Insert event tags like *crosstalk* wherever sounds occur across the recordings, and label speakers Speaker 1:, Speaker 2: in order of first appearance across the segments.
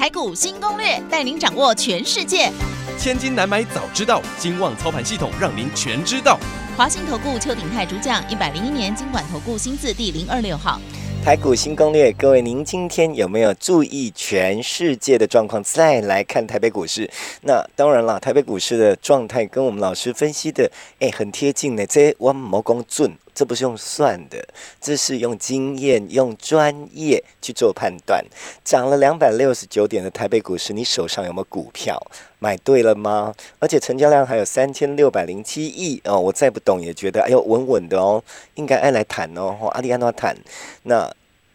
Speaker 1: 台股新攻略，带您掌握全世界。
Speaker 2: 千金难买早知道，金旺操盘系统让您全知道。
Speaker 1: 华信投顾邱鼎泰主讲，一百零一年金管投顾新字第零二六号。
Speaker 3: 台股新攻略，各位，您今天有没有注意全世界的状况？再来看台北股市，那当然了，台北股市的状态跟我们老师分析的，哎，很贴近呢。这我魔功准，这不是用算的，这是用经验、用专业去做判断。涨了两百六十九点的台北股市，你手上有没有股票？买对了吗？而且成交量还有三千六百零七亿哦。我再不懂也觉得，哎呦，稳稳的哦，应该爱来谈哦。阿里安诺谈，那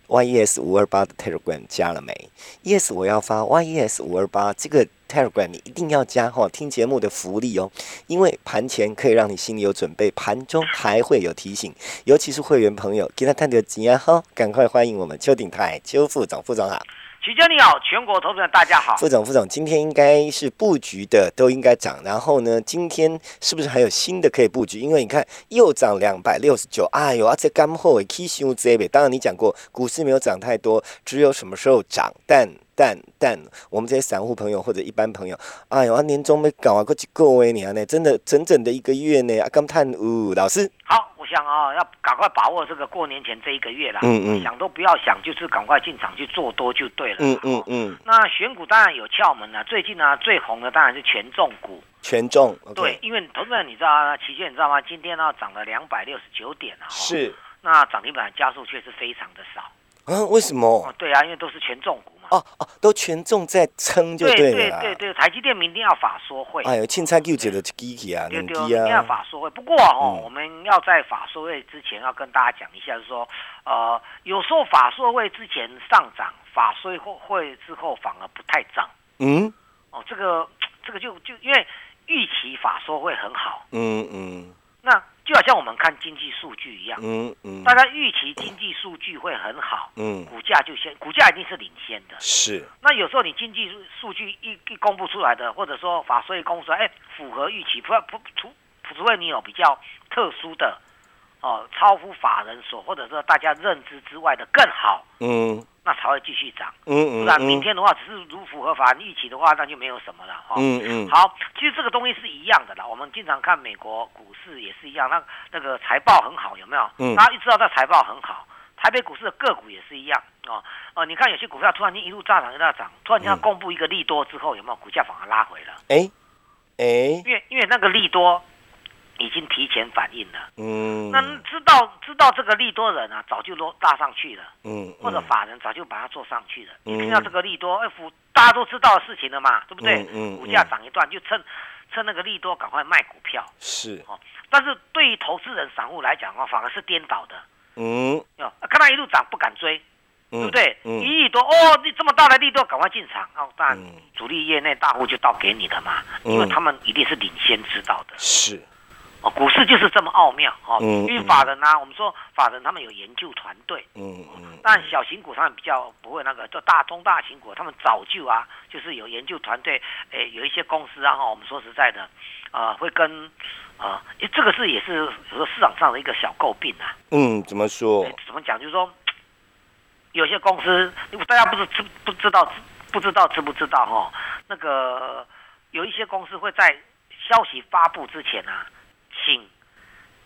Speaker 3: YES 五二八的 Telegram 加了没？Yes，我要发 YES 五二八这个 Telegram，你一定要加哈，听节目的福利哦。因为盘前可以让你心里有准备，盘中还会有提醒，尤其是会员朋友，给他探点急啊哈，赶快欢迎我们邱鼎泰邱副总副总好。
Speaker 4: 徐江你好，全国投资人大家好。
Speaker 3: 副总，副总，今天应该是布局的都应该涨，然后呢，今天是不是还有新的可以布局？因为你看又涨两百六十九，哎呦，啊这干货也 K 修这边。当然你讲过股市没有涨太多，只有什么时候涨，但但但我们这些散户朋友或者一般朋友，哎呦，啊年终没搞啊，过几个月呢，真的整整的一个月呢，啊刚探五老师。
Speaker 4: 好，我想啊，要赶快把握这个过年前这一个月啦。
Speaker 3: 嗯嗯
Speaker 4: 想都不要想，就是赶快进场去做多就对了。
Speaker 3: 嗯嗯
Speaker 4: 哦
Speaker 3: 嗯，
Speaker 4: 那选股当然有窍门了。最近呢，最红的当然是权重股。
Speaker 3: 权重
Speaker 4: 对，，因为同志们你知道啊，期限你知道吗？今天呢涨了两百六十九点啊。哦
Speaker 3: 是
Speaker 4: 那涨停板加速却是非常的少。
Speaker 3: 啊，为什么
Speaker 4: 哦？，对啊，因为都是权重股嘛。
Speaker 3: 哦哦，都权重在撑就
Speaker 4: 对
Speaker 3: 对了啦。
Speaker 4: 对对对，台积电明天要法说会。
Speaker 3: 哎呦，凊彩救一个机器啊，两
Speaker 4: 对对，明天要
Speaker 3: 啊，
Speaker 4: 法说会。不过哦，
Speaker 3: 嗯
Speaker 4: 我们要在法说会之前要跟大家讲一下，就是说，呃，有时候法说会之前上涨，法说会之后反而不太涨。
Speaker 3: 嗯
Speaker 4: 哦，这个这个就就因为预期法说会很好，
Speaker 3: 嗯嗯
Speaker 4: 那就好像我们看经济数据一样，
Speaker 3: 嗯嗯，
Speaker 4: 大家预期经济数据会很好，
Speaker 3: 嗯。
Speaker 4: 股价就先股价一定是领先的。
Speaker 3: 是。
Speaker 4: 那有时候你经济数数据一一公布出来的，或者说法税公布出来，哎，符合预期，不不除除非你有比较特殊的，哦，超乎法人所或者说大家认知之外的更好，
Speaker 3: 嗯
Speaker 4: 那才会继续涨。
Speaker 3: 嗯
Speaker 4: 不然明
Speaker 3: 嗯
Speaker 4: 天的话，只是如符合法律预期的话，那就没有什么了哈。
Speaker 3: 嗯嗯
Speaker 4: 好，其实这个东西是一样的啦。我们经常看美国股市也是一样，那那个财报很好，有没有？
Speaker 3: 嗯
Speaker 4: 大家一知道它财报很好，台北股市的个股也是一样哦。哦，你看有些股票突然间一路大涨一大涨，突然间公布一个利多之后，有没有股价反而拉回了？
Speaker 3: 哎哎
Speaker 4: 因为因为那个利多已经提前反应了。
Speaker 3: 嗯
Speaker 4: 那知道知道这个利多人啊，早就落拉上去了。
Speaker 3: 嗯
Speaker 4: 或者法人早就把它做上去了。
Speaker 3: 嗯
Speaker 4: 你听到这个利多，哎，股大家都知道的事情了嘛，对不对？
Speaker 3: 嗯嗯
Speaker 4: 股价涨一段就趁趁那个利多赶快卖股票。
Speaker 3: 是
Speaker 4: 哦，但是对于投资人、散户来讲的话，反而是颠倒的。
Speaker 3: 嗯
Speaker 4: 哦，看它一路涨不敢追，
Speaker 3: 嗯
Speaker 4: 对不对？
Speaker 3: 嗯
Speaker 4: 一亿多哦，你这么大的利多，赶快进场。哦，当然
Speaker 3: 嗯
Speaker 4: 主力业内大户就倒给你的嘛，
Speaker 3: 嗯
Speaker 4: 因为他们一定是领先知道的。
Speaker 3: 是
Speaker 4: 哦，股市就是这么奥妙哦。
Speaker 3: 嗯
Speaker 4: 因为法人啊，我们说法人他们有研究团队。
Speaker 3: 嗯嗯
Speaker 4: 但小型股他们比较不会那个，就大中大型股，他们早就啊，就是有研究团队，诶，有一些公司啊，哈，我们说实在的，呃，会跟，呃，诶这个是也是有时候市场上的一个小诟病啊。
Speaker 3: 嗯怎么说
Speaker 4: 诶怎么讲？就是说，有些公司，大家不是知不知道，不知道知不知道哈？那个有一些公司会在消息发布之前啊，请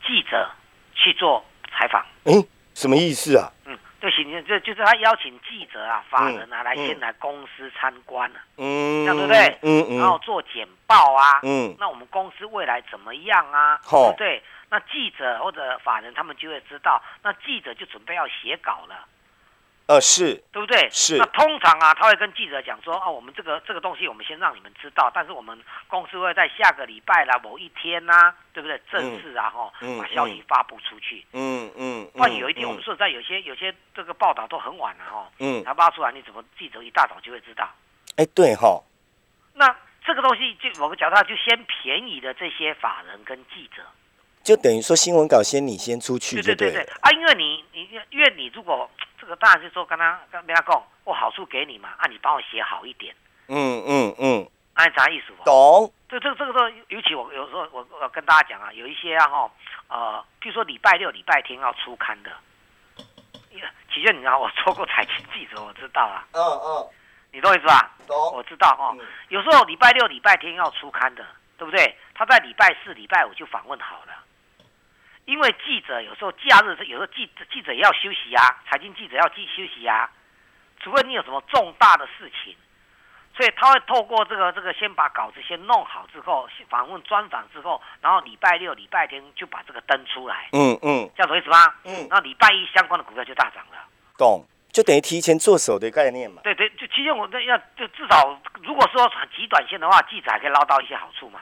Speaker 4: 记者去做采访。
Speaker 3: 哎什么意思啊
Speaker 4: 嗯，对，行，就就是他邀请记者啊、法人啊来
Speaker 3: 嗯
Speaker 4: 先来公司参观啊，
Speaker 3: 嗯
Speaker 4: 这样对不对？
Speaker 3: 嗯
Speaker 4: 然后
Speaker 3: 嗯
Speaker 4: 做简报啊，
Speaker 3: 嗯
Speaker 4: 那我们公司未来怎么样啊？
Speaker 3: 好
Speaker 4: 对不对？那记者或者法人他们就会知道，那记者就准备要写稿了。
Speaker 3: 呃是
Speaker 4: 对不对？
Speaker 3: 是
Speaker 4: 那通常啊，他会跟记者讲说，哦，我们这个这个东西，我们先让你们知道，但是我们公司会在下个礼拜啦，某一天呐、对不对？正式啊，哈、
Speaker 3: 嗯
Speaker 4: 把消息发布出去。
Speaker 3: 嗯嗯
Speaker 4: 万一有一天我们说实在有些有些这个报道都很晚了哈，
Speaker 3: 嗯
Speaker 4: 才发出来，你怎么记者一大早就会知道？
Speaker 3: 哎对哈那这
Speaker 4: 个东西就某个角度上就先便宜的这些法人跟记者。
Speaker 3: 就等于说新闻稿先你先出去就对。
Speaker 4: 对对对啊，因为你你因为你如果这个当然是说跟他跟跟他讲，我好处给你嘛，啊，你帮我写好一点，
Speaker 3: 嗯嗯嗯，
Speaker 4: 按啥意思不？
Speaker 3: 懂。
Speaker 4: 这这这个时候，尤其我有时候我我跟大家讲啊，有一些啊哈呃，譬如说礼拜六、礼拜天要出刊的，其实你知道我做过财经记者，我知道啊，
Speaker 3: 嗯嗯，
Speaker 4: 你懂我意思吧？
Speaker 3: 懂
Speaker 4: 我知道哦
Speaker 3: 嗯。
Speaker 4: 有时候礼拜六、礼拜天要出刊的，对不对？他在礼拜四、礼拜五就访问好了。因为记者有时候假日，有时候记记者也要休息啊，财经记者要记休息啊，除非你有什么重大的事情，所以他会透过这个这个先把稿子先弄好之后，访问专访之后，然后礼拜六、礼拜天就把这个登出来，
Speaker 3: 嗯嗯
Speaker 4: 这样懂意思吗？
Speaker 3: 嗯，
Speaker 4: 那礼拜一相关的股票就大涨了。
Speaker 3: 懂。就等于提前做手的概念嘛。
Speaker 4: 对对，就其实我那要就至少，如果说很极短线的话，记者还可以捞到一些好处嘛。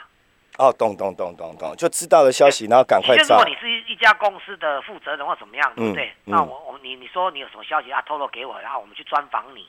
Speaker 3: 哦，懂懂懂懂懂，就知道了消息，然后赶快照
Speaker 4: 其实如果。你是一一家公司的负责人或怎么样，对不对？
Speaker 3: 嗯
Speaker 4: 那我我你你说你有什么消息啊，透露给我，然后我们去专访你，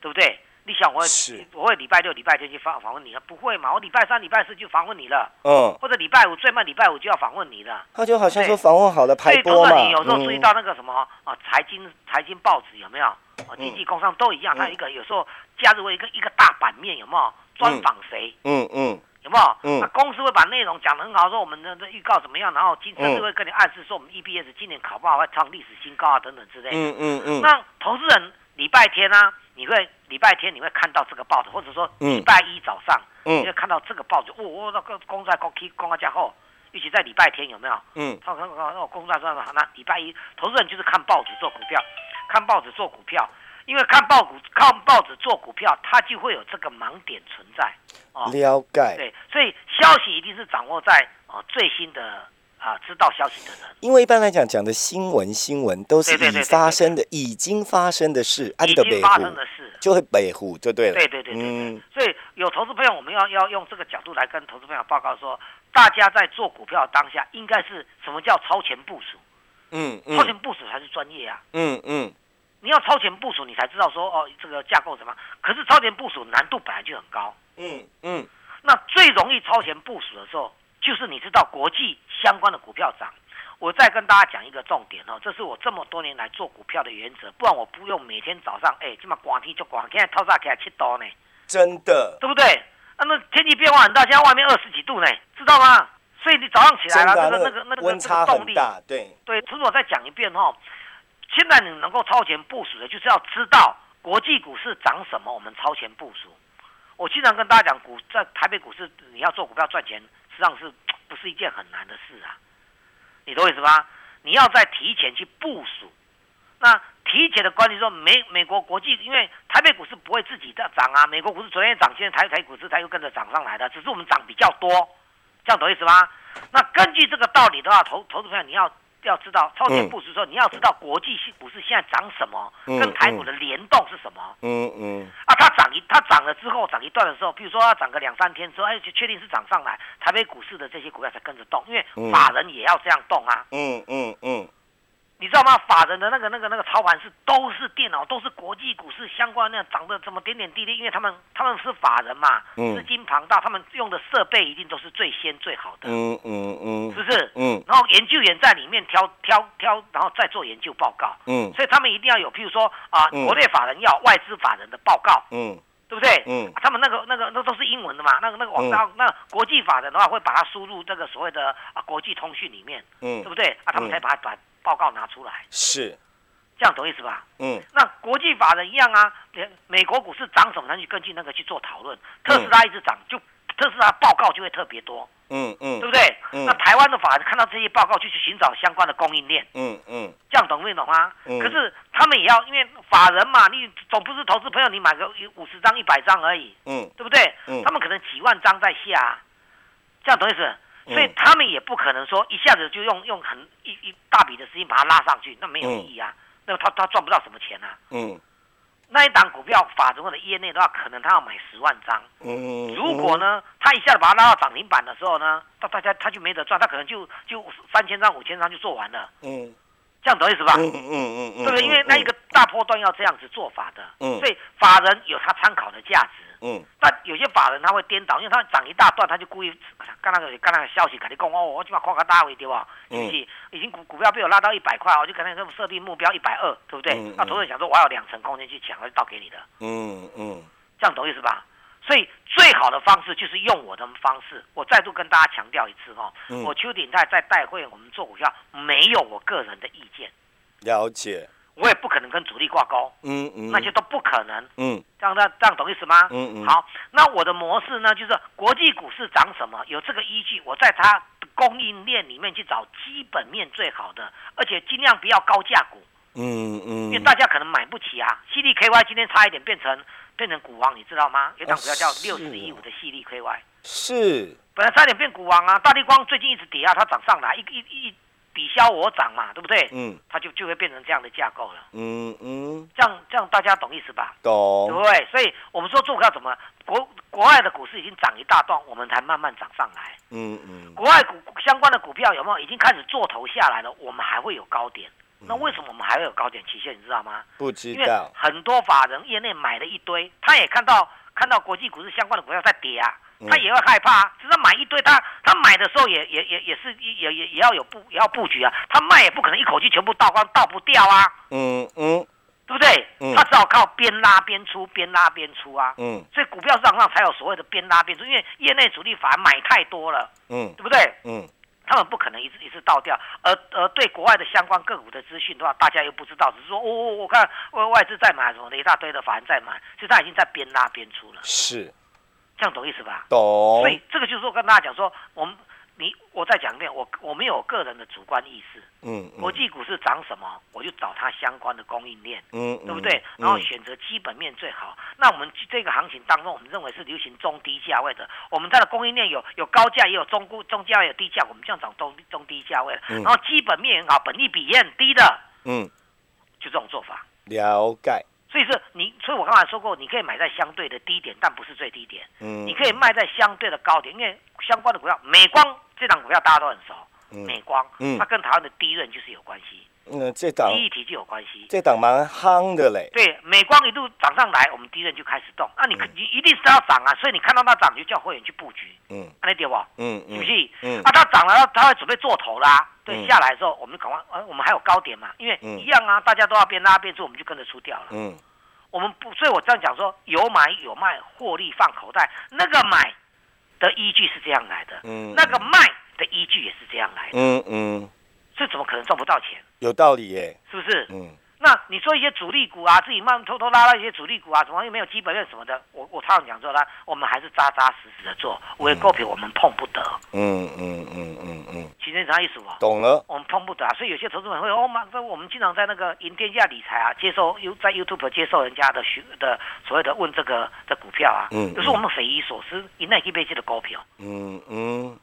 Speaker 4: 对不对？你想我会我会礼拜六、礼拜天去访访问你了？不会嘛？我礼拜三、礼拜四就访问你了，
Speaker 3: 嗯，
Speaker 4: 或者礼拜五最慢礼拜五就要访问你了。
Speaker 3: 他就好像说访问好了排播嘛。
Speaker 4: 同你有时候注意
Speaker 3: 嗯
Speaker 4: 到那个什么啊，财经财经报纸有没有？啊，经济工商都一样，
Speaker 3: 嗯
Speaker 4: 它有一个有时候加入一个一个大版面，有没有？专访谁？
Speaker 3: 嗯嗯
Speaker 4: 有没有？
Speaker 3: 嗯
Speaker 4: 那公司会把内容讲得很好，说我们的的预告怎么样，然后今甚至
Speaker 3: 嗯
Speaker 4: 会跟你暗示说我们 EBS 今年考不好会创历史新高啊等等之类的。
Speaker 3: 嗯嗯嗯，
Speaker 4: 那投资人礼拜天呢、你会礼拜天你会看到这个报纸，或者说
Speaker 3: 嗯
Speaker 4: 礼拜一早上、
Speaker 3: 嗯
Speaker 4: 你会看到这个报纸，哦，哦那个公在公 K 公啊加后，尤其在礼拜天有没有？
Speaker 3: 嗯
Speaker 4: 他看看那公在说那礼拜一投资人就是看报纸做股票，看报纸做股票，因为看报股看报纸做股票，它就会有这个盲点存在。哦，
Speaker 3: 了解。
Speaker 4: 对，所以消息一定是掌握在哦最新的啊、知道消息的人，
Speaker 3: 因为一般来讲讲的新闻新闻都是已发生的、已经发生的事，安的北
Speaker 4: 已经发生的事。
Speaker 3: 就会北湖就对了。
Speaker 4: 对对对对所以有投资朋友，我们要要用这个角度来跟投资朋友报告说，大家在做股票的当下，应该是什么叫超前部署？
Speaker 3: 嗯
Speaker 4: 超
Speaker 3: 嗯
Speaker 4: 前部署才是专业啊！
Speaker 3: 嗯嗯，
Speaker 4: 你要超前部署，你才知道说哦，这个架构怎么样。可是超前部署难度本来就很高。
Speaker 3: 嗯嗯
Speaker 4: 那最容易超前部署的时候，就是你知道国际相关的股票涨。我再跟大家讲一个重点哦，这是我这么多年来做股票的原则，不然我不用每天早上，哎，这么刮天就刮，现在套上起来七刀呢，
Speaker 3: 真的
Speaker 4: 对不对？啊，那天气变化很大，现在外面二十几度呢，知道吗？所以你早上起来了，那个那个那个那个动力，
Speaker 3: 大，对，
Speaker 4: 对，所以我再讲一遍哦，现在你能够超前部署的，就是要知道国际股市涨什么，我们超前部署。我经常跟大家讲，股在台北股市你要做股票赚钱，实际上是不是一件很难的事啊？你懂我意思吧？你要在提前去部署。那提前的关系说，美美国国际，因为台北股市不会自己在涨啊，美国股市昨天涨，现在台台股市它又跟着涨上来的，只是我们涨比较多，这样懂意思吧？那根据这个道理的话，投投资朋友你要要知道超前部署的时候，你要知道国际性股市现在涨什么，
Speaker 3: 嗯
Speaker 4: 跟台股的联动是什么。
Speaker 3: 嗯嗯
Speaker 4: 啊，它涨一它涨了之后，涨一段的时候，比如说它涨个两三天之后，哎，就确定是涨上来，台北股市的这些股票才跟着动，因为
Speaker 3: 嗯
Speaker 4: 法人也要这样动啊。
Speaker 3: 嗯嗯嗯，
Speaker 4: 你知道吗？法人的那个、那个、那个操盘是都是电脑，都是国际股市相关那样涨得怎么点点滴滴，因为他们他们是法人嘛，
Speaker 3: 嗯。
Speaker 4: 资金庞大，他们用的设备一定都是最先最好的，
Speaker 3: 嗯嗯嗯
Speaker 4: 是不是？
Speaker 3: 嗯。
Speaker 4: 然后研究员在里面挑挑挑，然后再做研究报告，
Speaker 3: 嗯。
Speaker 4: 所以他们一定要有，譬如说啊，
Speaker 3: 嗯。
Speaker 4: 国内法人要外资法人的报告，
Speaker 3: 嗯。
Speaker 4: 对不对？
Speaker 3: 嗯。
Speaker 4: 啊他们那个那个那都是英文的嘛，那个那个网站，那国际法人的话会把它输入这个所谓的啊国际通讯里面，
Speaker 3: 嗯。
Speaker 4: 对不对？啊，他们才把把报告拿出来，
Speaker 3: 是，
Speaker 4: 这样懂意思吧？
Speaker 3: 嗯。
Speaker 4: 那国际法人一样啊，连美国股市涨什么，他去根据那个去做讨论。特斯拉一直涨，就特斯拉报告就会特别多，
Speaker 3: 嗯嗯。
Speaker 4: 对不对？
Speaker 3: 嗯。
Speaker 4: 那台湾的法人看到这些报告，就去寻找相关的供应链，
Speaker 3: 嗯嗯。
Speaker 4: 这样懂没懂啊？
Speaker 3: 嗯。
Speaker 4: 可是他们也要，因为法人嘛，你总不是投资朋友，你买个五十张、一百张而已，
Speaker 3: 嗯。
Speaker 4: 对不对？
Speaker 3: 嗯。
Speaker 4: 他们可能几万张在下、啊，这样懂意思？
Speaker 3: 嗯
Speaker 4: 所以他们也不可能说一下子就用用很一一大笔的资金把它拉上去，那没有
Speaker 3: 嗯
Speaker 4: 意义啊。那他他赚不到什么钱啊。
Speaker 3: 嗯
Speaker 4: 那一档股票法人或者业内的话，可能他要买十万张。
Speaker 3: 嗯，
Speaker 4: 如果呢，他一下子把它拉到涨停板的时候呢，那大家他就没得赚，他可能就就三千张、五千张就做完了，
Speaker 3: 嗯
Speaker 4: 这样懂意思吧？
Speaker 3: 嗯嗯嗯嗯，
Speaker 4: 对不对？因为那一个大波段要这样子做法的，
Speaker 3: 嗯
Speaker 4: 所以法人有他参考的价值。
Speaker 3: 嗯
Speaker 4: 但有些法人他会颠倒，因为他涨一大段，他就故意刚那个刚那个消息跟你讲哦，我起码夸个大位对吧？是不是？已经股股票被我拉到一百块，我就可能这设定目标一百二，对不对？
Speaker 3: 嗯嗯
Speaker 4: 那投资人想说我还有两成空间去抢，我就倒给你的，
Speaker 3: 嗯嗯
Speaker 4: 这样懂意思吧？所以最好的方式就是用我的方式。我再度跟大家强调一次哈、
Speaker 3: 嗯
Speaker 4: 我邱鼎泰在带会我们做股票没有我个人的意见，
Speaker 3: 了解，
Speaker 4: 我也不可能跟主力挂钩，
Speaker 3: 嗯嗯，
Speaker 4: 那些都不可能。
Speaker 3: 嗯
Speaker 4: 这样这样这样懂意思吗？
Speaker 3: 嗯嗯
Speaker 4: 好，那我的模式呢，就是国际股市涨什么，有这个依据，我在它的供应链里面去找基本面最好的，而且尽量不要高价股，
Speaker 3: 嗯嗯，
Speaker 4: 因为大家可能买不起啊。犀利 KY 今天差一点变成变成股王，你知道吗？有一档股票叫六四一五的犀利 KY，
Speaker 3: 是，
Speaker 4: 本来差点变股王啊。大力光最近一直跌啊，它涨上来，一一一抵消我涨嘛，对不对？
Speaker 3: 嗯
Speaker 4: 它就就会变成这样的架构了。
Speaker 3: 嗯嗯，
Speaker 4: 这样这样大家懂意思吧？对
Speaker 3: 懂
Speaker 4: 不，对？所以我们说做股票怎么国国外的股市已经涨一大段，我们才慢慢涨上来。
Speaker 3: 嗯嗯
Speaker 4: 国外股相关的股票有没有已经开始做头下来了？我们还会有高点。那为什么我们还会有高点期限？你知道吗？
Speaker 3: 不知
Speaker 4: 因为
Speaker 3: 道，
Speaker 4: 很多法人业内买了一堆，他也看到看到国际股市相关的股票在跌啊，
Speaker 3: 嗯
Speaker 4: 他也会害怕啊。只是买一堆，他他买的时候也也也也是也也也要有布也要布局啊。他卖也不可能一口气全部倒光倒不掉啊，
Speaker 3: 嗯嗯
Speaker 4: 对不对？
Speaker 3: 嗯
Speaker 4: 他只好靠边拉边出，边拉边出啊。
Speaker 3: 嗯
Speaker 4: 所以股票市场上才有所谓的边拉边出，因为业内主力法人买太多了，
Speaker 3: 嗯
Speaker 4: 对不对？
Speaker 3: 嗯
Speaker 4: 他们不可能一次一次倒掉，而而对国外的相关个股的资讯的话，大家又不知道，只是说，哦，我我看外外资在买什么的，一大堆的法人在买，所以他已经在边拉边出了，
Speaker 3: 是
Speaker 4: 这样懂意思吧？
Speaker 3: 懂
Speaker 4: 所，以这个就是我跟大家讲说，我们你我再讲一遍，我我没有个人的主观意识，
Speaker 3: 嗯
Speaker 4: 国际股市涨什么，我就找它相关的供应链。
Speaker 3: 嗯
Speaker 4: 对不对？然后选择基本面最好。那我们这个行情当中，我们认为是流行中低价位的。我们它的供应链有有高价，也有中估中价也，有低价，我们这样找中中低价位。
Speaker 3: 嗯
Speaker 4: 然后基本面很好，本利比也很低的，
Speaker 3: 嗯
Speaker 4: 就这种做法。
Speaker 3: 了解，
Speaker 4: 所以说你，所以我刚才说过，你可以买在相对的低点，但不是最低点。
Speaker 3: 嗯
Speaker 4: 你可以卖在相对的高点，因为相关的股票，美光这档股票大家都很熟，
Speaker 3: 嗯
Speaker 4: 美光，
Speaker 3: 嗯
Speaker 4: 它跟台湾的低润就是有关系，
Speaker 3: 嗯这档
Speaker 4: 第一体就有关系。
Speaker 3: 这档蛮夯的嘞，
Speaker 4: 对，美光一路涨上来，我们第一润就开始动。那你可你一定是要涨啊，所以你看到它涨，就叫会员去布局，
Speaker 3: 嗯
Speaker 4: 那对不？
Speaker 3: 嗯嗯
Speaker 4: 是不是？
Speaker 3: 嗯
Speaker 4: 啊，它涨了，它它会准备做头啦。对，
Speaker 3: 嗯
Speaker 4: 下来的时候，我们赶快，呃，我们还有高点嘛，因为
Speaker 3: 嗯
Speaker 4: 一样啊，大家都要边拉边做，我们就跟着出掉了。
Speaker 3: 嗯
Speaker 4: 我们不，所以我这样讲说，有买有卖，获利放口袋。那个买的依据是这样来的，
Speaker 3: 嗯
Speaker 4: 那个卖的依据也是这样来的，
Speaker 3: 嗯嗯，
Speaker 4: 所以怎么可能赚不到钱？
Speaker 3: 有道理耶，
Speaker 4: 是不是？
Speaker 3: 嗯
Speaker 4: 那你说一些主力股啊，自己慢偷偷拉拉一些主力股啊，什么又没有基本面什么的，我我常常讲说呢，我们还是扎扎实实的做，为股票我们碰不得，
Speaker 3: 嗯嗯嗯嗯嗯，
Speaker 4: 其实啥意思？不？
Speaker 3: 懂了，
Speaker 4: 我们碰不得、啊，所以有些投资人会哦妈，这我们经常在那个赢天下理财啊，接受 U 在 YouTube 接受人家的询的所谓的问这个的股票啊，
Speaker 3: 嗯
Speaker 4: 有时候我们匪夷所思，赢那一辈子的股票，
Speaker 3: 嗯嗯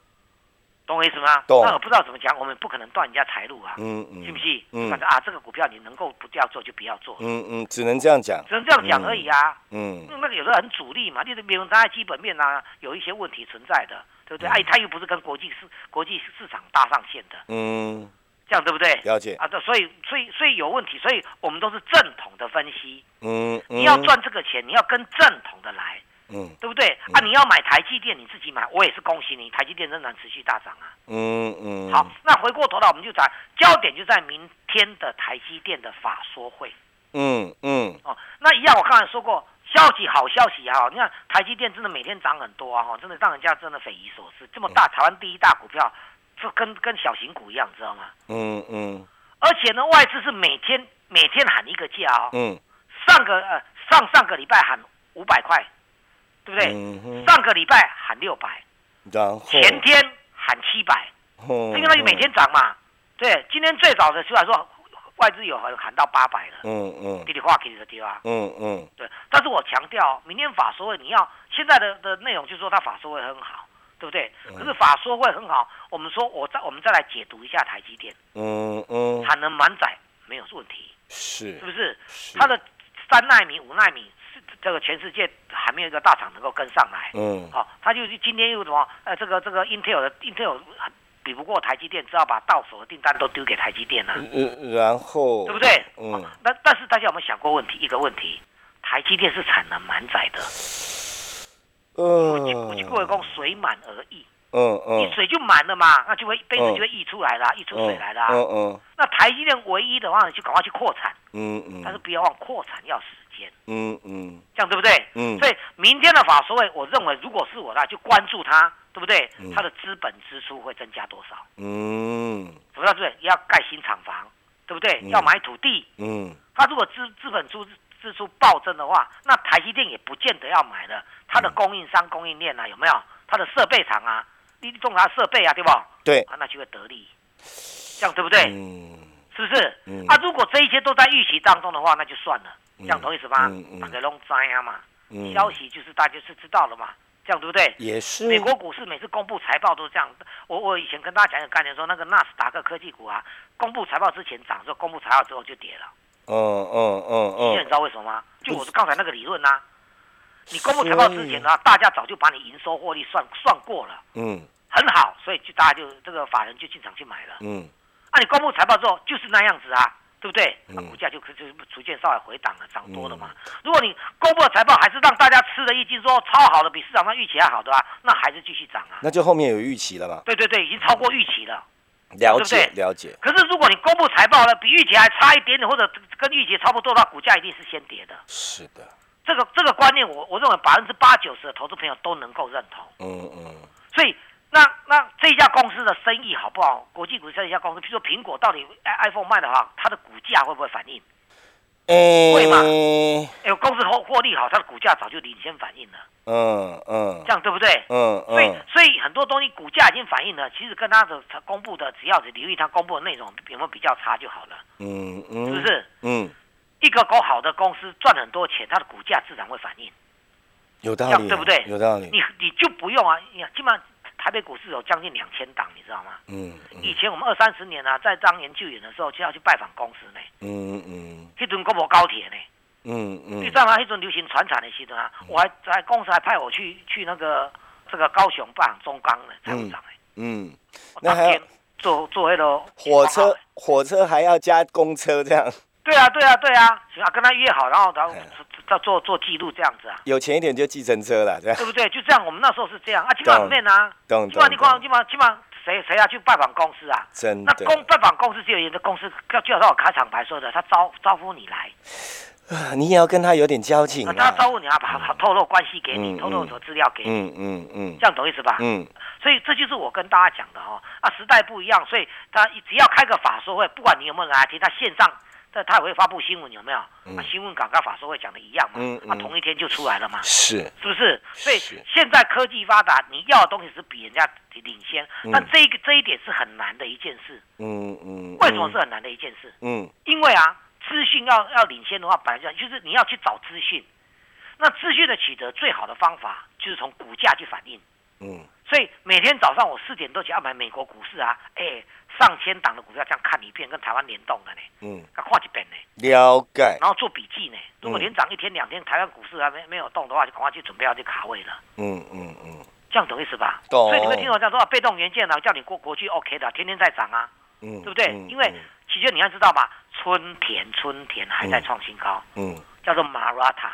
Speaker 4: 懂我意思吗？
Speaker 3: 懂
Speaker 4: 那我不知道怎么讲，我们不可能断人家财路啊，
Speaker 3: 嗯嗯，
Speaker 4: 信不信？
Speaker 3: 嗯
Speaker 4: 反正啊，这个股票你能够不要做就不要做，
Speaker 3: 嗯嗯，只能这样讲，
Speaker 4: 只能这样讲而已啊。
Speaker 3: 嗯
Speaker 4: 那个有时候很主力嘛，就是比如它基本面啊有一些问题存在的，对不对？哎、它又不是跟国际市国际市场搭上线的，
Speaker 3: 嗯，
Speaker 4: 这样对不对？
Speaker 3: 了解，
Speaker 4: 啊，对，所以所以所以有问题，所以我们都是正统的分析。
Speaker 3: 嗯嗯，
Speaker 4: 你要赚这个钱，你要跟正统的来，
Speaker 3: 嗯
Speaker 4: 对不对？啊，你要买台积电，你自己买，我也是恭喜你，台积电仍然持续大涨啊。
Speaker 3: 嗯嗯，
Speaker 4: 好，那回过头来，我们就讲焦点就在明天的台积电的法说会
Speaker 3: 嗯嗯
Speaker 4: 哦。那一样，我刚才说过，消息好消息啊！你看台积电真的每天涨很多啊，哈，真的让人家真的匪夷所思。这么大，台湾第一大股票，这跟跟小型股一样，知道吗？
Speaker 3: 嗯嗯
Speaker 4: 而且呢，外资是每天每天喊一个价哦。
Speaker 3: 嗯
Speaker 4: 上个呃上上个礼拜喊五百块，对不对？
Speaker 3: 嗯，
Speaker 4: 上个礼拜喊六百，
Speaker 3: 然后？
Speaker 4: 前天喊七百，
Speaker 3: 嗯
Speaker 4: 因为它就每天涨嘛。对，今天最早的出来说外资有喊喊到八百了，
Speaker 3: 嗯嗯。
Speaker 4: 滴滴话给你的地方。
Speaker 3: 嗯嗯。
Speaker 4: 对，但是我强调，明天法说会你要现在的的内容就是说它法说会很好，对不对？
Speaker 3: 嗯。
Speaker 4: 可是法说会很好，我们说我再我们再来解读一下台积电。
Speaker 3: 嗯嗯，
Speaker 4: 产能满载没有问题，
Speaker 3: 是。
Speaker 4: 是不是？
Speaker 3: 是。
Speaker 4: 它的三纳米、五纳米是这个全世界还没有一个大厂能够跟上来。
Speaker 3: 嗯
Speaker 4: 好、他就是今天又什么？呃，这个这个 Intel 的 Intel 比不过台积电，只好把到手的订单都丢给台积电了，
Speaker 3: 嗯然后
Speaker 4: 对不对？
Speaker 3: 嗯
Speaker 4: 哦那但是大家有没有想过问题？一个问题，台积电是产能满载的，
Speaker 3: 嗯
Speaker 4: 我去过讲水满而溢，
Speaker 3: 嗯嗯，
Speaker 4: 你水就满了嘛，那就会杯子就会溢出来了，溢出水来啦。
Speaker 3: 嗯嗯
Speaker 4: 那台积电唯一的话，你就赶快去扩产，
Speaker 3: 嗯嗯，
Speaker 4: 但是不要忘扩产要时间，
Speaker 3: 嗯嗯
Speaker 4: 这样对不对？
Speaker 3: 嗯
Speaker 4: 所以明天的法说会，我认为如果是我的，就关注它，对不对
Speaker 3: 嗯？
Speaker 4: 它的资本支出会增加多少？
Speaker 3: 嗯
Speaker 4: 主要是要盖新厂房，对不对？
Speaker 3: 嗯
Speaker 4: 要买土地，
Speaker 3: 嗯
Speaker 4: 它如果资资本支支出暴增的话，那台积电也不见得要买了。它的供应商供应链啊，有没有？它的设备厂啊，你重它设备啊，对不？
Speaker 3: 对，
Speaker 4: 啊，那就会得利，这样对不对？
Speaker 3: 嗯
Speaker 4: 是不是？
Speaker 3: 嗯
Speaker 4: 啊，如果这一切都在预期当中的话，那就算了，
Speaker 3: 嗯
Speaker 4: 这样同意思吗
Speaker 3: 嗯嗯？
Speaker 4: 大家拢知啊嘛，
Speaker 3: 嗯，
Speaker 4: 消息就是大家是知道了嘛，这样对不对？
Speaker 3: 也是
Speaker 4: 美国股市每次公布财报都是这样。我我以前跟大家讲一个概念，说那个纳斯达克科技股啊，公布财报之前涨，说公布财报之后就跌了。
Speaker 3: 嗯嗯嗯
Speaker 4: 现在你
Speaker 3: 嗯
Speaker 4: 知道为什么吗？就我刚才那个理论呐、你公布财报之前呢，大家早就把你营收获利算算过了，
Speaker 3: 嗯
Speaker 4: 很好，所以就大家就这个法人就进场去买了。
Speaker 3: 嗯
Speaker 4: 啊，你公布财报之后就是那样子啊，对不对？那
Speaker 3: 嗯
Speaker 4: 股价就就逐渐稍微回档了，涨多了嘛。如果你公布的财报还是让大家吃了一惊，说超好的，比市场上预期还好的话，那还是继续涨啊。
Speaker 3: 那就后面有预期了嘛？
Speaker 4: 对对对，已经超过预期了。
Speaker 3: 了
Speaker 4: 对对
Speaker 3: 解了解，
Speaker 4: 可是如果你公布财报了，比预期还差一点点，或者跟预期差不多的话，股价一定是先跌的。
Speaker 3: 是的，
Speaker 4: 这个这个观念我，我认为百分之八九十的投资朋友都能够认同。
Speaker 3: 嗯嗯
Speaker 4: 所以，那那这家公司的生意好不好？国际股这一家公司，譬如说苹果到底 iPhone 卖的好，它的股价会不会反应？会嘛
Speaker 3: 诶，
Speaker 4: 哎，公司获获利好，它的股价早就领先反应了，
Speaker 3: 嗯嗯
Speaker 4: 这样对不对？
Speaker 3: 嗯
Speaker 4: 所以
Speaker 3: 嗯，
Speaker 4: 所以很多东西股价已经反映了，其实跟它的它公布的，只要是留意它公布的内容有没有比较差就好了，
Speaker 3: 嗯嗯，
Speaker 4: 是不？是？
Speaker 3: 嗯，
Speaker 4: 一个够好的公司赚很多钱，它的股价自然会反应。
Speaker 3: 有道理，
Speaker 4: 样对不对
Speaker 3: 有道理，
Speaker 4: 你你就不用啊，你看基本上台北股市有将近两千档，你知道吗？
Speaker 3: 嗯嗯。
Speaker 4: 以前我们二三十年啊，在当研究员的时候就要去拜访公司呢，
Speaker 3: 嗯嗯。
Speaker 4: 迄阵国无高铁呢，
Speaker 3: 嗯嗯，
Speaker 4: 你知道吗？迄阵流行传产的时阵啊，我还在公司还派我去去那个这个高雄拜访中钢的财务长呢，
Speaker 3: 嗯，
Speaker 4: 我
Speaker 3: 那还要
Speaker 4: 坐坐那个
Speaker 3: 火车火车还要加公车这样，
Speaker 4: 对啊，对啊，对啊，行啊，跟他约好，然后然后
Speaker 3: 哎
Speaker 4: 做做做记录这样子啊，
Speaker 3: 有钱一点就计程车了，
Speaker 4: 对，不对？就这样，我们那时候是这样。啊，基本上面啊，
Speaker 3: 懂懂
Speaker 4: 基本上你看，
Speaker 3: 懂，
Speaker 4: 基本上基本上谁谁要去拜访公司啊？
Speaker 3: 真的，
Speaker 4: 那公拜访公司就有一个公司，就就像我开场白说的，他招招呼你来，
Speaker 3: 啊 *sighs* 你也要跟他有点交情
Speaker 4: 啊。他
Speaker 3: 啊，
Speaker 4: 招呼你啊，把他透露关系给你，
Speaker 3: 嗯
Speaker 4: 透露很多资料给你，
Speaker 3: 嗯嗯嗯。
Speaker 4: 这样懂意思吧？
Speaker 3: 嗯。
Speaker 4: 所以这就是我跟大家讲的哦，啊，时代不一样，所以他只要开个法说会，不管你有没有人来听，他线上。他他也会发布新闻，有没有？
Speaker 3: 嗯
Speaker 4: 啊，新闻稿跟法说会讲的一样嘛，啊，同一天就出来了嘛。
Speaker 3: 是，
Speaker 4: 是不是？所以
Speaker 3: 是
Speaker 4: 现在科技发达，你要的东西是比人家领先，
Speaker 3: 嗯
Speaker 4: 但这一个这一点是很难的一件事。
Speaker 3: 嗯嗯，
Speaker 4: 为什么是很难的一件事？
Speaker 3: 嗯
Speaker 4: 因为啊，资讯要要领先的话，本来就就是你要去找资讯。那资讯的取得最好的方法就是从股价去反映。
Speaker 3: 嗯
Speaker 4: 所以每天早上我四点多起要买美国股市啊，哎，上千档的股票这样看一遍，跟台湾联动的呢，
Speaker 3: 嗯，
Speaker 4: 要看一遍呢，
Speaker 3: 了解，
Speaker 4: 然后做笔记呢。如果
Speaker 3: 嗯
Speaker 4: 连涨一天两天，台湾股市还没没有动的话，就赶快去准备要去卡位了。
Speaker 3: 嗯嗯嗯。
Speaker 4: 这样懂意思吧？
Speaker 3: 懂。
Speaker 4: 所以你会听我这样说啊，被动元件啊，叫你过国际 OK 的，天天在涨啊，
Speaker 3: 嗯，
Speaker 4: 对不对？
Speaker 3: 嗯。
Speaker 4: 因为其实你要知道吧，春田春田还在创新高，
Speaker 3: 嗯
Speaker 4: 叫做 Marata，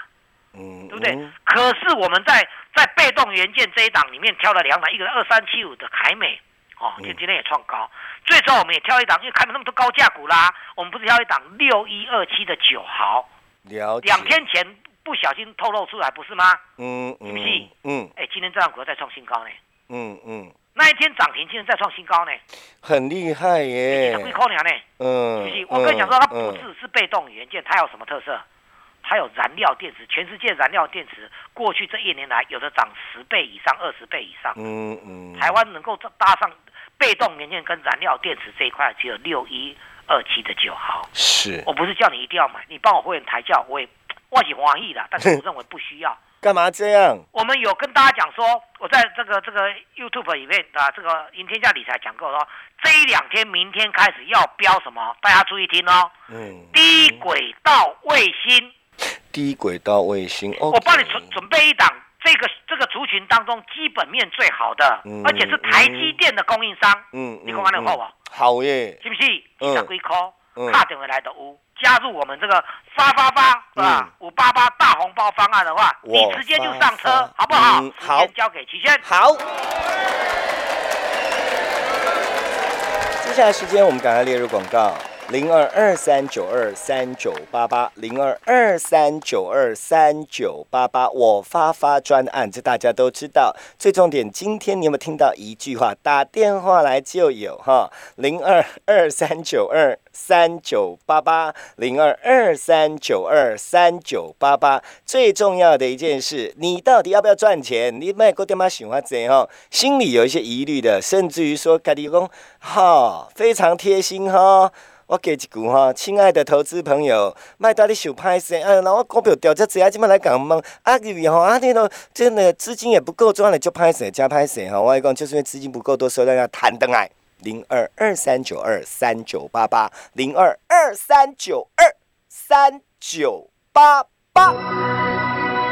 Speaker 3: 嗯，
Speaker 4: 对不对？
Speaker 3: 嗯
Speaker 4: 可是我们在在被动元件这一档里面挑了两档，一个二三七五的凯美，哦，
Speaker 3: 就
Speaker 4: 今今天也创高。最终我们也挑一档，因为凯美那么多高价股啦，我们不是挑一档六一二七的九豪，
Speaker 3: 了解，
Speaker 4: 两天前不小心透露出来，不是吗？
Speaker 3: 嗯嗯
Speaker 4: 是不是
Speaker 3: 嗯
Speaker 4: 哎，今天这档股再创新高呢，
Speaker 3: 嗯嗯，
Speaker 4: 那一天涨停，今天再创新高呢，
Speaker 3: 很厉害耶
Speaker 4: 十，几块呢。
Speaker 3: 嗯，
Speaker 4: 是不是？我跟你讲说，它不
Speaker 3: 只
Speaker 4: 是是被动元件，它有什么特色？它有燃料电池，全世界燃料电池过去这一年来，有的涨十倍以上、二十倍以上。
Speaker 3: 嗯嗯，
Speaker 4: 台湾能够搭上被动元件跟燃料电池这一块，只有六一二七的九号。
Speaker 3: 是
Speaker 4: 我不是叫你一定要买，你帮我会员抬轿，我也 *tsk* 我喜欢意的，但是我认为不需要。*laughs*
Speaker 3: 干嘛这样？
Speaker 4: 我们有跟大家讲说，我在这个这个 YouTube 里面啊，这个赢天下理财讲过说，这一两天明天开始要标什么？大家注意听哦，
Speaker 3: 嗯，
Speaker 4: 低轨道卫星。
Speaker 3: 低轨道卫星，哦，
Speaker 4: 我帮你准准备一档，这个这个族群当中基本面最好的，
Speaker 3: 嗯
Speaker 4: 而且是台积电的供应商，
Speaker 3: 嗯，
Speaker 4: 你看完了后不好？
Speaker 3: 好耶，
Speaker 4: 是不是？
Speaker 3: 嗯
Speaker 4: 二十几块，
Speaker 3: 嗯
Speaker 4: 打电话来的有，加入我们这个发发发是吧？五八八大红包方案的话，你直接就上车，好不好？
Speaker 3: 嗯好
Speaker 4: 交给齐轩。
Speaker 3: 好。接下来时间我们赶快列入广告。零二二三九二三九八八，零二二三九二三九八八，我发发专案，这大家都知道。最重点，今天你有没有听到一句话？打电话来就有哈，零二二三九二三九八八，零二二三九二三九八八。最重要的一件事，你到底要不要赚钱？你卖过电话喜欢怎样？心里有一些疑虑的，甚至于说，咖喱公哈，非常贴心哈。我给一句哈，亲爱的投资朋友，卖到你手拍势，啊，那我股票掉这子啊，即摆来讲问，啊，你吼啊，那个真的资金也不够，赚了就拍势加拍势哈。我跟你讲，就是因为资金不够多，所以让它弹登来。零二二三九二三九八八，零二二三九二三九八八。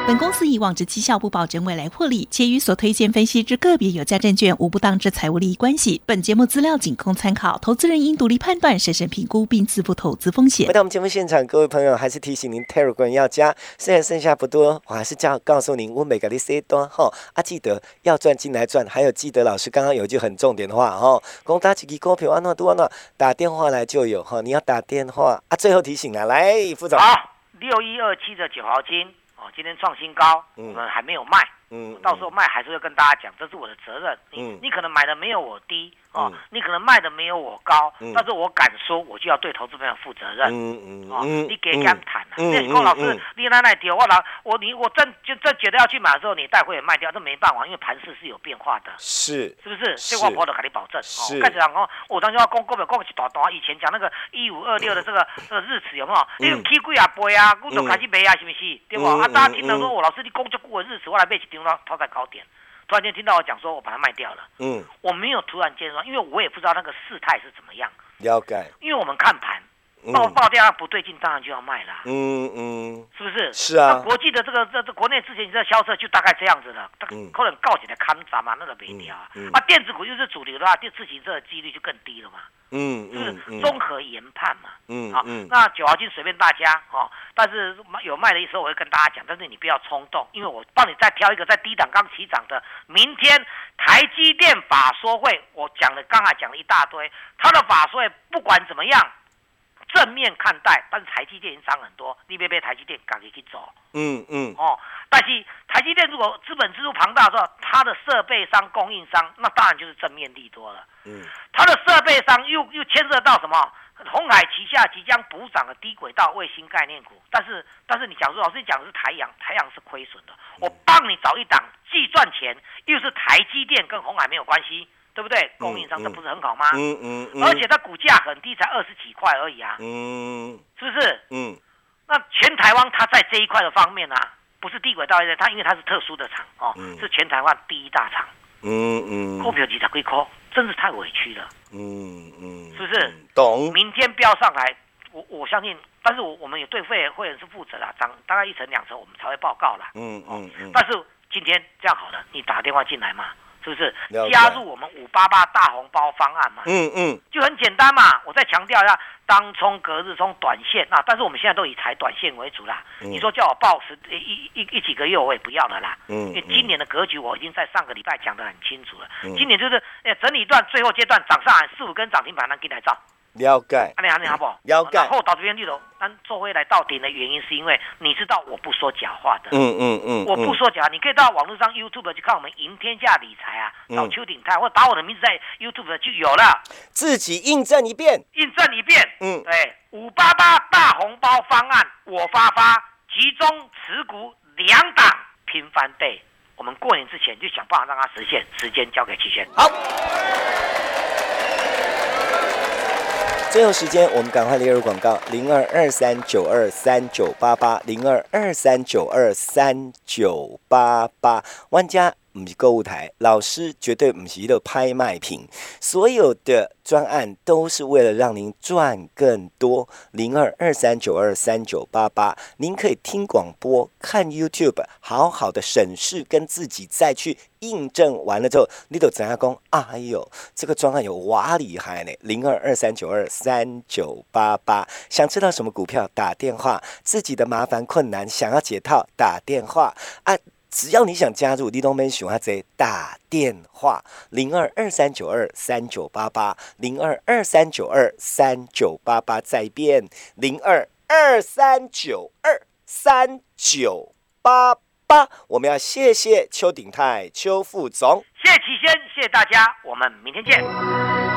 Speaker 5: 本公司以往之绩效不保证未来获利，且与所推荐分析之个别有价证券无不当之财务利益关系。本节目资料仅供参考，投资人应独立判断、审慎评估并自负投资风险
Speaker 3: 回。到我们节目现场，各位朋友，还是提醒您 Telegram 要加，虽然剩下不多，我还是叫告诉您，我每个你 C 端哈啊，记得要赚进来赚，还有记得老师刚刚有一句很重点的话哈，公打几个股票安诺多安诺，打电话来就有哈，你要打电话啊。最后提醒了，来副总，
Speaker 4: 好，六一二七的九毫金哦，今天创新高，
Speaker 3: 嗯
Speaker 4: 我们还没有卖。
Speaker 3: 嗯
Speaker 4: 到时候卖还是会跟大家讲，这是我的责任。你、
Speaker 3: 嗯
Speaker 4: 你可能买的没有我低哦，
Speaker 3: 嗯
Speaker 4: 你可能卖的没有我高，
Speaker 3: 嗯
Speaker 4: 但是我敢说，我就要对投资朋友负责任。
Speaker 3: 嗯嗯
Speaker 4: 哦，
Speaker 3: 嗯
Speaker 4: 你给敢谈啊？
Speaker 3: 嗯
Speaker 4: 那龚老师
Speaker 3: 嗯，
Speaker 4: 你那那丢我老我你我正就正觉得要去买的时候，你带会也卖掉，这没办法，因为盘势是有变化的。
Speaker 3: 是
Speaker 4: 是不是？
Speaker 3: 是
Speaker 4: 这我婆的给你保证。
Speaker 3: 是
Speaker 4: 哦，开始讲哦，我当时要讲股票讲一大段，以前讲那个一五二六的这个这个日子有没有？你
Speaker 3: 嗯
Speaker 4: 起贵啊杯啊，我就开始买啊，是不是？对不？
Speaker 3: 嗯
Speaker 4: 啊，大家听到
Speaker 3: 嗯
Speaker 4: 说我老师你讲这久的日子，我来买一张到套在高点，突然间听到我讲说我把它卖掉了，
Speaker 3: 嗯。
Speaker 4: 我没有突然间说，因为我也不知道那个事态是怎么样，
Speaker 3: 了解，
Speaker 4: 因为我们看盘
Speaker 3: 嗯
Speaker 4: 报报价不对劲，当然就要卖了。
Speaker 3: 嗯嗯
Speaker 4: 是不是？
Speaker 3: 是啊
Speaker 4: 那国际的这个这这国内之前这销售就大概这样子了，大
Speaker 3: 嗯
Speaker 4: 可能告起来看涨嘛，那个没掉啊。啊，电子股又是主流的话，电自行车的几率就更低了嘛，
Speaker 3: 嗯
Speaker 4: 是不是综合研判嘛。好，
Speaker 3: 嗯好
Speaker 4: 那九毫金随便大家哦，但是卖有卖的时候我会跟大家讲，但是你不要冲动，因为我帮你再挑一个在低档刚起涨的，明天台积电法说会，我讲了刚才讲了一大堆，它的法说会不管怎么样。正面看待，但是台积电已经涨很多，你别被台积电赶紧去走
Speaker 3: 嗯嗯
Speaker 4: 哦。但是台积电如果资本支出庞大的时候，它的设备商、供应商，那当然就是正面利多了。
Speaker 3: 嗯
Speaker 4: 它的设备商又又牵涉到什么？红海旗下即将补涨的低轨道卫星概念股，但是但是你讲说老师你讲的是台阳，台阳是亏损的，我帮你找一档既赚钱又是台积电跟红海没有关系，对不对？供应商这不是很好吗？
Speaker 3: 嗯嗯嗯，
Speaker 4: 而且它股价很低，才二十几块而已啊，
Speaker 3: 嗯
Speaker 4: 是不是？
Speaker 3: 嗯
Speaker 4: 那全台湾它在这一块的方面啊，不是低轨道的，它因为它是特殊的厂哦，
Speaker 3: 嗯
Speaker 4: 是全台湾第一大厂，
Speaker 3: 嗯嗯
Speaker 4: 股票几十几块，真是太委屈了。
Speaker 3: 嗯嗯，
Speaker 4: 是不是
Speaker 3: 嗯？懂，
Speaker 4: 明天飙上来，我我相信，但是我我们也对会员会员是负责的，涨大概一成两成，我们才会报告啦。
Speaker 3: 嗯嗯嗯，
Speaker 4: 但是今天这样好了，你打电话进来嘛，是不是？加入我们五八八大红包方案嘛，
Speaker 3: 嗯嗯
Speaker 4: 就很简单嘛。我再强调一下，当冲、隔日冲、短线啊，但是我们现在都以采短线为主啦。
Speaker 3: 嗯
Speaker 4: 你说叫我报十一一一几个月，我也不要了啦。
Speaker 3: 嗯
Speaker 4: 因为今年的格局我已经在上个礼拜讲得很清楚了。
Speaker 3: 嗯
Speaker 4: 今年就是呃整理一段最后阶段涨上来四五根涨停板，那给来照。
Speaker 3: 了解，
Speaker 4: 安尼安尼好不好？
Speaker 3: 了解
Speaker 4: 然后到这边去了，咱做回来到顶的原因是因为你知道我不说假话的。
Speaker 3: 嗯嗯嗯，
Speaker 4: 我不说假话，你可以到网络上 YouTube 去看我们赢天下理财啊，
Speaker 3: 嗯
Speaker 4: 找邱鼎泰或者打我的名字在 YouTube 就有了，
Speaker 3: 自己印证一遍，
Speaker 4: 印证一遍。
Speaker 3: 嗯
Speaker 4: 对，五八八大红包方案我发发，集中持股两档拼翻倍。我们过年之前就想办法让它实现，时间交给齐轩。
Speaker 3: 好。最后时间，我们赶快列入广告：零二二三九二三九八八，零二二三九二三九八八。万家不是购物台，老师绝对不是一个拍卖品，所有的专案都是为了让您赚更多。零二二三九二三九八八，您可以听广播、看 YouTube，好好的审视跟自己再去印证完了之后，你都怎样讲？哎呦，这个专案有哇厉害呢！零二二三九二三九八八，想知道什么股票？打电话，自己的麻烦困难想要解套，打电话啊！只要你想加入，你都没喜欢这打电话零二二三九二三九八八零二二三九二三九八八再变零二二三九二三九八八。我们要谢谢邱鼎泰邱副总，
Speaker 4: 谢谢齐先，谢谢大家，我们明天见。